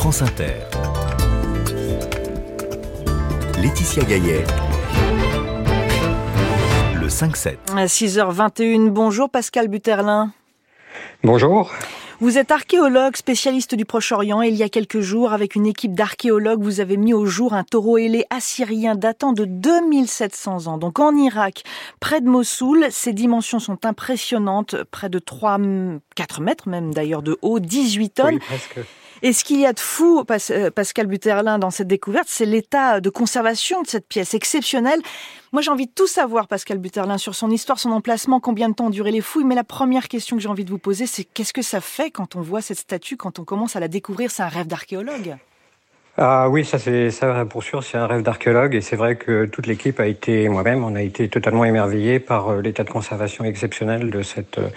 France Inter. Laetitia Gaillet. Le 5-7. À 6h21, bonjour Pascal Buterlin. Bonjour. Vous êtes archéologue, spécialiste du Proche-Orient et il y a quelques jours, avec une équipe d'archéologues, vous avez mis au jour un taureau ailé assyrien datant de 2700 ans. Donc en Irak, près de Mossoul, ses dimensions sont impressionnantes, près de 3, 4 mètres même d'ailleurs de haut, 18 tonnes. Oui, presque. Et ce qu'il y a de fou, euh, Pascal Buterlin, dans cette découverte, c'est l'état de conservation de cette pièce exceptionnelle. Moi, j'ai envie de tout savoir, Pascal Buterlin, sur son histoire, son emplacement, combien de temps ont duré les fouilles. Mais la première question que j'ai envie de vous poser, c'est qu'est-ce que ça fait quand on voit cette statue, quand on commence à la découvrir? C'est un rêve d'archéologue. Ah oui, ça c'est ça pour sûr, c'est un rêve d'archéologue et c'est vrai que toute l'équipe a été, moi-même, on a été totalement émerveillé par euh, l'état de conservation exceptionnel de cette euh,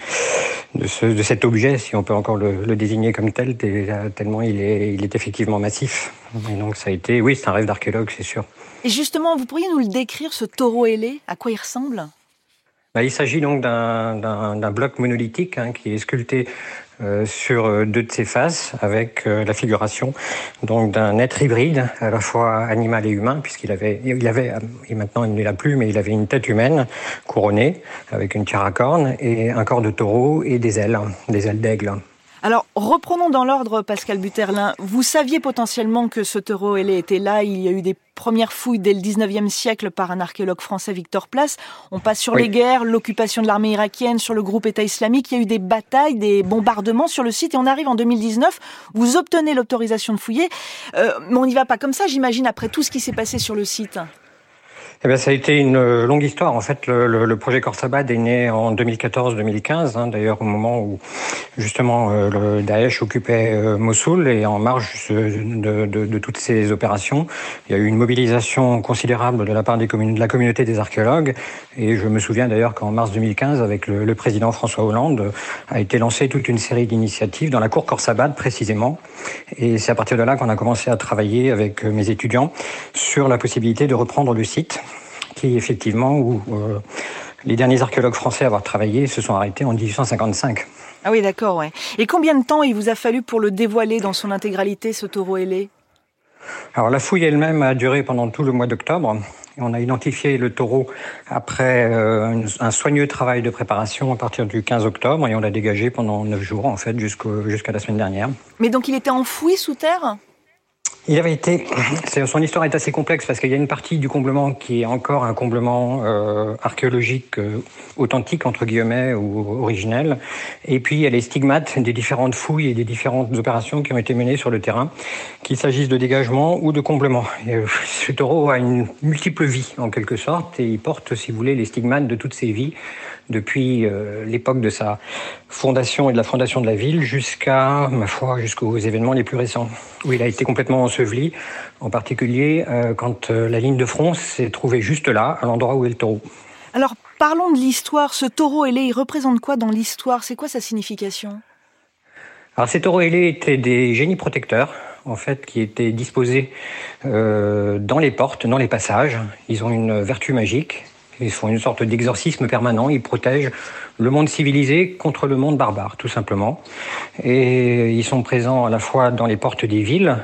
de, ce, de cet objet, si on peut encore le, le désigner comme tel, tellement il est il est effectivement massif. Et donc ça a été, oui, c'est un rêve d'archéologue, c'est sûr. Et justement, vous pourriez nous le décrire, ce taureau ailé À quoi il ressemble? Il s'agit donc d'un bloc monolithique hein, qui est sculpté euh, sur euh, deux de ses faces avec euh, la figuration donc d'un être hybride à la fois animal et humain puisqu'il avait il avait et maintenant il ne l'a plus mais il avait une tête humaine couronnée avec une tiare et un corps de taureau et des ailes des ailes d'aigle. Alors, reprenons dans l'ordre, Pascal Buterlin. Vous saviez potentiellement que ce taureau ailé était là. Il y a eu des premières fouilles dès le 19e siècle par un archéologue français, Victor Place. On passe sur Oui. les guerres, l'occupation de l'armée irakienne, sur le groupe État islamique. Il y a eu des batailles, des bombardements sur le site. Et on arrive en 2019. Vous obtenez l'autorisation de fouiller. Euh, mais on n'y va pas comme ça, j'imagine, après tout ce qui s'est passé sur le site. Eh bien, ça a été une euh, longue histoire. En fait, le, le, le projet Corsabad est né en 2014-2015, hein, d'ailleurs au moment où justement euh, le Daesh occupait euh, Mossoul et en marge de, toutes ces opérations, il y a eu une mobilisation considérable de la part de la communauté des archéologues. Et je me souviens d'ailleurs qu'en mars 2015, avec le, président François Hollande, a été lancée toute une série d'initiatives dans la cour Corsabad précisément. Et c'est à partir de là qu'on a commencé à travailler avec mes étudiants sur la possibilité de reprendre le site effectivement où euh, les derniers archéologues français à avoir travaillé se sont arrêtés en 1855. Ah oui, d'accord, ouais. Et combien de temps il vous a fallu pour le dévoiler dans son intégralité, ce taureau ailé? Alors la fouille elle-même a duré pendant tout le mois d'octobre. On a identifié le taureau après euh, un soigneux travail de préparation à partir du 15 octobre et on l'a dégagé pendant 9 jours en fait jusqu'à la semaine dernière. Mais donc il était enfoui sous terre? Il avait été. Son histoire est assez complexe parce qu'il y a une partie du comblement qui est encore un comblement euh, archéologique euh, authentique entre guillemets ou originel, et puis il y a les stigmates des différentes fouilles et des différentes opérations qui ont été menées sur le terrain, qu'il s'agisse de dégagement ou de comblement. Euh, ce taureau a une multiple vie en quelque sorte et il porte, si vous voulez, les stigmates de toutes ses vies depuis l'époque de sa fondation et de la fondation de la ville jusqu'à, ma foi, jusqu'aux événements les plus récents, où il a été complètement enseveli, en particulier euh, quand euh, la ligne de front s'est trouvée juste là, à l'endroit où est le taureau. Alors, parlons de l'histoire. Ce taureau ailé, il représente quoi dans l'histoire? C'est quoi sa signification? Alors, ces taureaux ailés étaient des génies protecteurs, en fait, qui étaient disposés euh, dans les portes, dans les passages. Ils ont une vertu magique. Ils font une sorte d'exorcisme permanent. Ils protègent le monde civilisé contre le monde barbare, tout simplement. Et ils sont présents à la fois dans les portes des villes,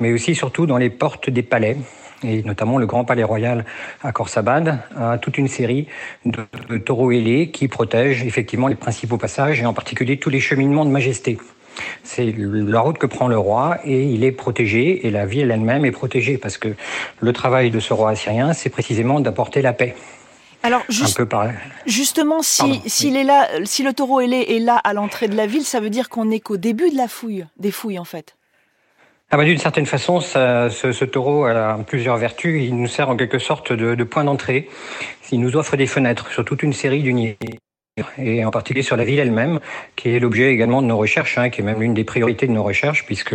mais aussi surtout dans les portes des palais. Et notamment le Grand Palais Royal à Khorsabad a toute une série de, de taureaux ailés qui protègent effectivement les principaux passages et en particulier tous les cheminements de majesté. C'est la route que prend le roi et il est protégé et la ville elle-même est protégée parce que le travail de ce roi assyrien, c'est précisément d'apporter la paix. Alors juste, justement, si s'il oui. est là, si le taureau ailé est là à l'entrée de la ville, ça veut dire qu'on n'est qu'au début de la fouille, des fouilles en fait. Ah bah d'une certaine façon, ce, taureau a plusieurs vertus. Il nous sert en quelque sorte de, de point d'entrée. Il nous offre des fenêtres sur toute une série d'unités et en particulier sur la ville elle-même, qui est l'objet également de nos recherches, hein, qui est même l'une des priorités de nos recherches, puisque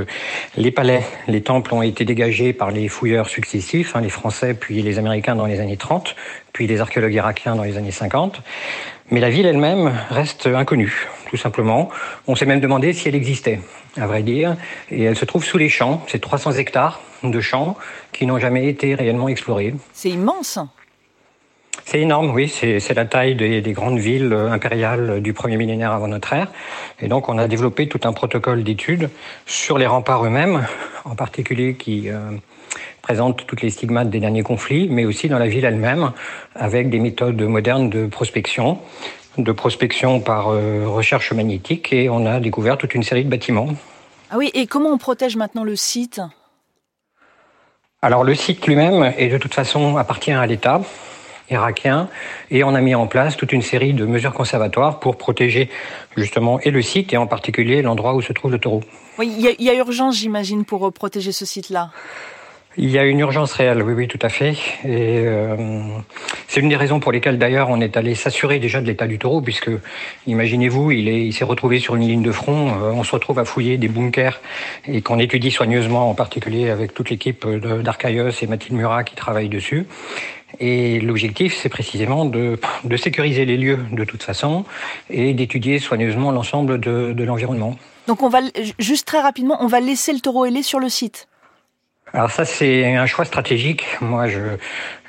les palais, les temples ont été dégagés par les fouilleurs successifs, hein, les Français puis les Américains dans les années 30, puis les archéologues irakiens dans les années 50. Mais la ville elle-même reste inconnue, tout simplement. On s'est même demandé si elle existait, à vrai dire, et elle se trouve sous les champs. C'est 300 hectares de champs qui n'ont jamais été réellement explorés. C'est immense. C'est énorme, oui. C'est la taille des, des, grandes villes impériales du premier millénaire avant notre ère. Et donc, on a développé tout un protocole d'études sur les remparts eux-mêmes, en particulier qui présente toutes les stigmates des derniers conflits, mais aussi dans la ville elle-même, avec des méthodes modernes de prospection de prospection par recherche magnétique et on a découvert toute une série de bâtiments. Ah oui, et comment on protège maintenant le site? Alors le site lui-même est de toute façon appartient à l'État irakien et on a mis en place toute une série de mesures conservatoires pour protéger justement et le site et en particulier l'endroit où se trouve le taureau. Oui, il y, a urgence j'imagine pour protéger ce site-là? Il y a une urgence réelle, oui, oui, tout à fait. Et euh, c'est une des raisons pour lesquelles, d'ailleurs, on est allé s'assurer déjà de l'état du taureau, puisque, imaginez-vous, il est, il s'est retrouvé sur une ligne de front. Euh, on se retrouve à fouiller des bunkers et qu'on étudie soigneusement, en particulier avec toute l'équipe d'Arcaïos et Mathilde Murat qui travaillent dessus. Et l'objectif, c'est précisément de, de, sécuriser les lieux de toute façon et d'étudier soigneusement l'ensemble de, de l'environnement. Donc on va juste très rapidement, on va laisser le taureau ailé sur le site. Alors ça, c'est un choix stratégique. Moi, je,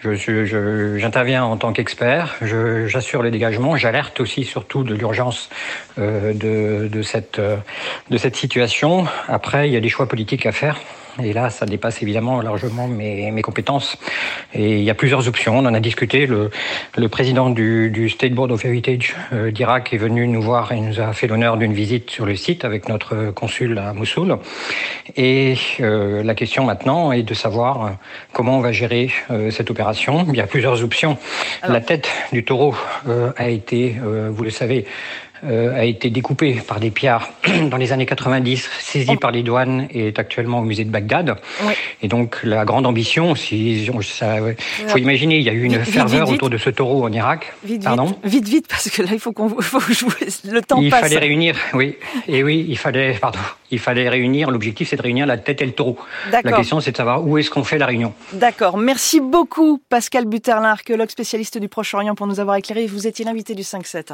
je, j'interviens en tant qu'expert, j'assure le dégagement, j'alerte aussi surtout de l'urgence euh, de, de, cette, euh, de cette situation. Après, il y a des choix politiques à faire. Et là, ça dépasse évidemment largement mes, mes compétences. Et il y a plusieurs options. On en a discuté. Le, le président du, du, State Board of Heritage euh, d'Irak est venu nous voir et nous a fait l'honneur d'une visite sur le site avec notre consul à Mossoul. Et euh, la question maintenant est de savoir euh, comment on va gérer euh, cette opération. Il y a plusieurs options. La tête du taureau euh, a été, vous le savez, euh, a été découpé par des pierres dans les années 90, saisi oh. par les douanes et est actuellement au musée de Bagdad. Et donc la grande ambition, si ça, faut imaginer, il y a eu une ferveur autour de ce taureau en Irak. Vite, Pardon vite, vite, parce que là il faut qu'on jouer. Le temps il passe. Il fallait réunir, oui, et oui, il fallait, pardon, il fallait réunir. L'objectif, c'est de réunir la tête et le taureau. La question, c'est de savoir où est-ce qu'on fait la réunion. D'accord. Merci beaucoup, Pascal Buterlin, archéologue spécialiste du Proche-Orient, pour nous avoir éclairé. Vous étiez l'invité du 5-7.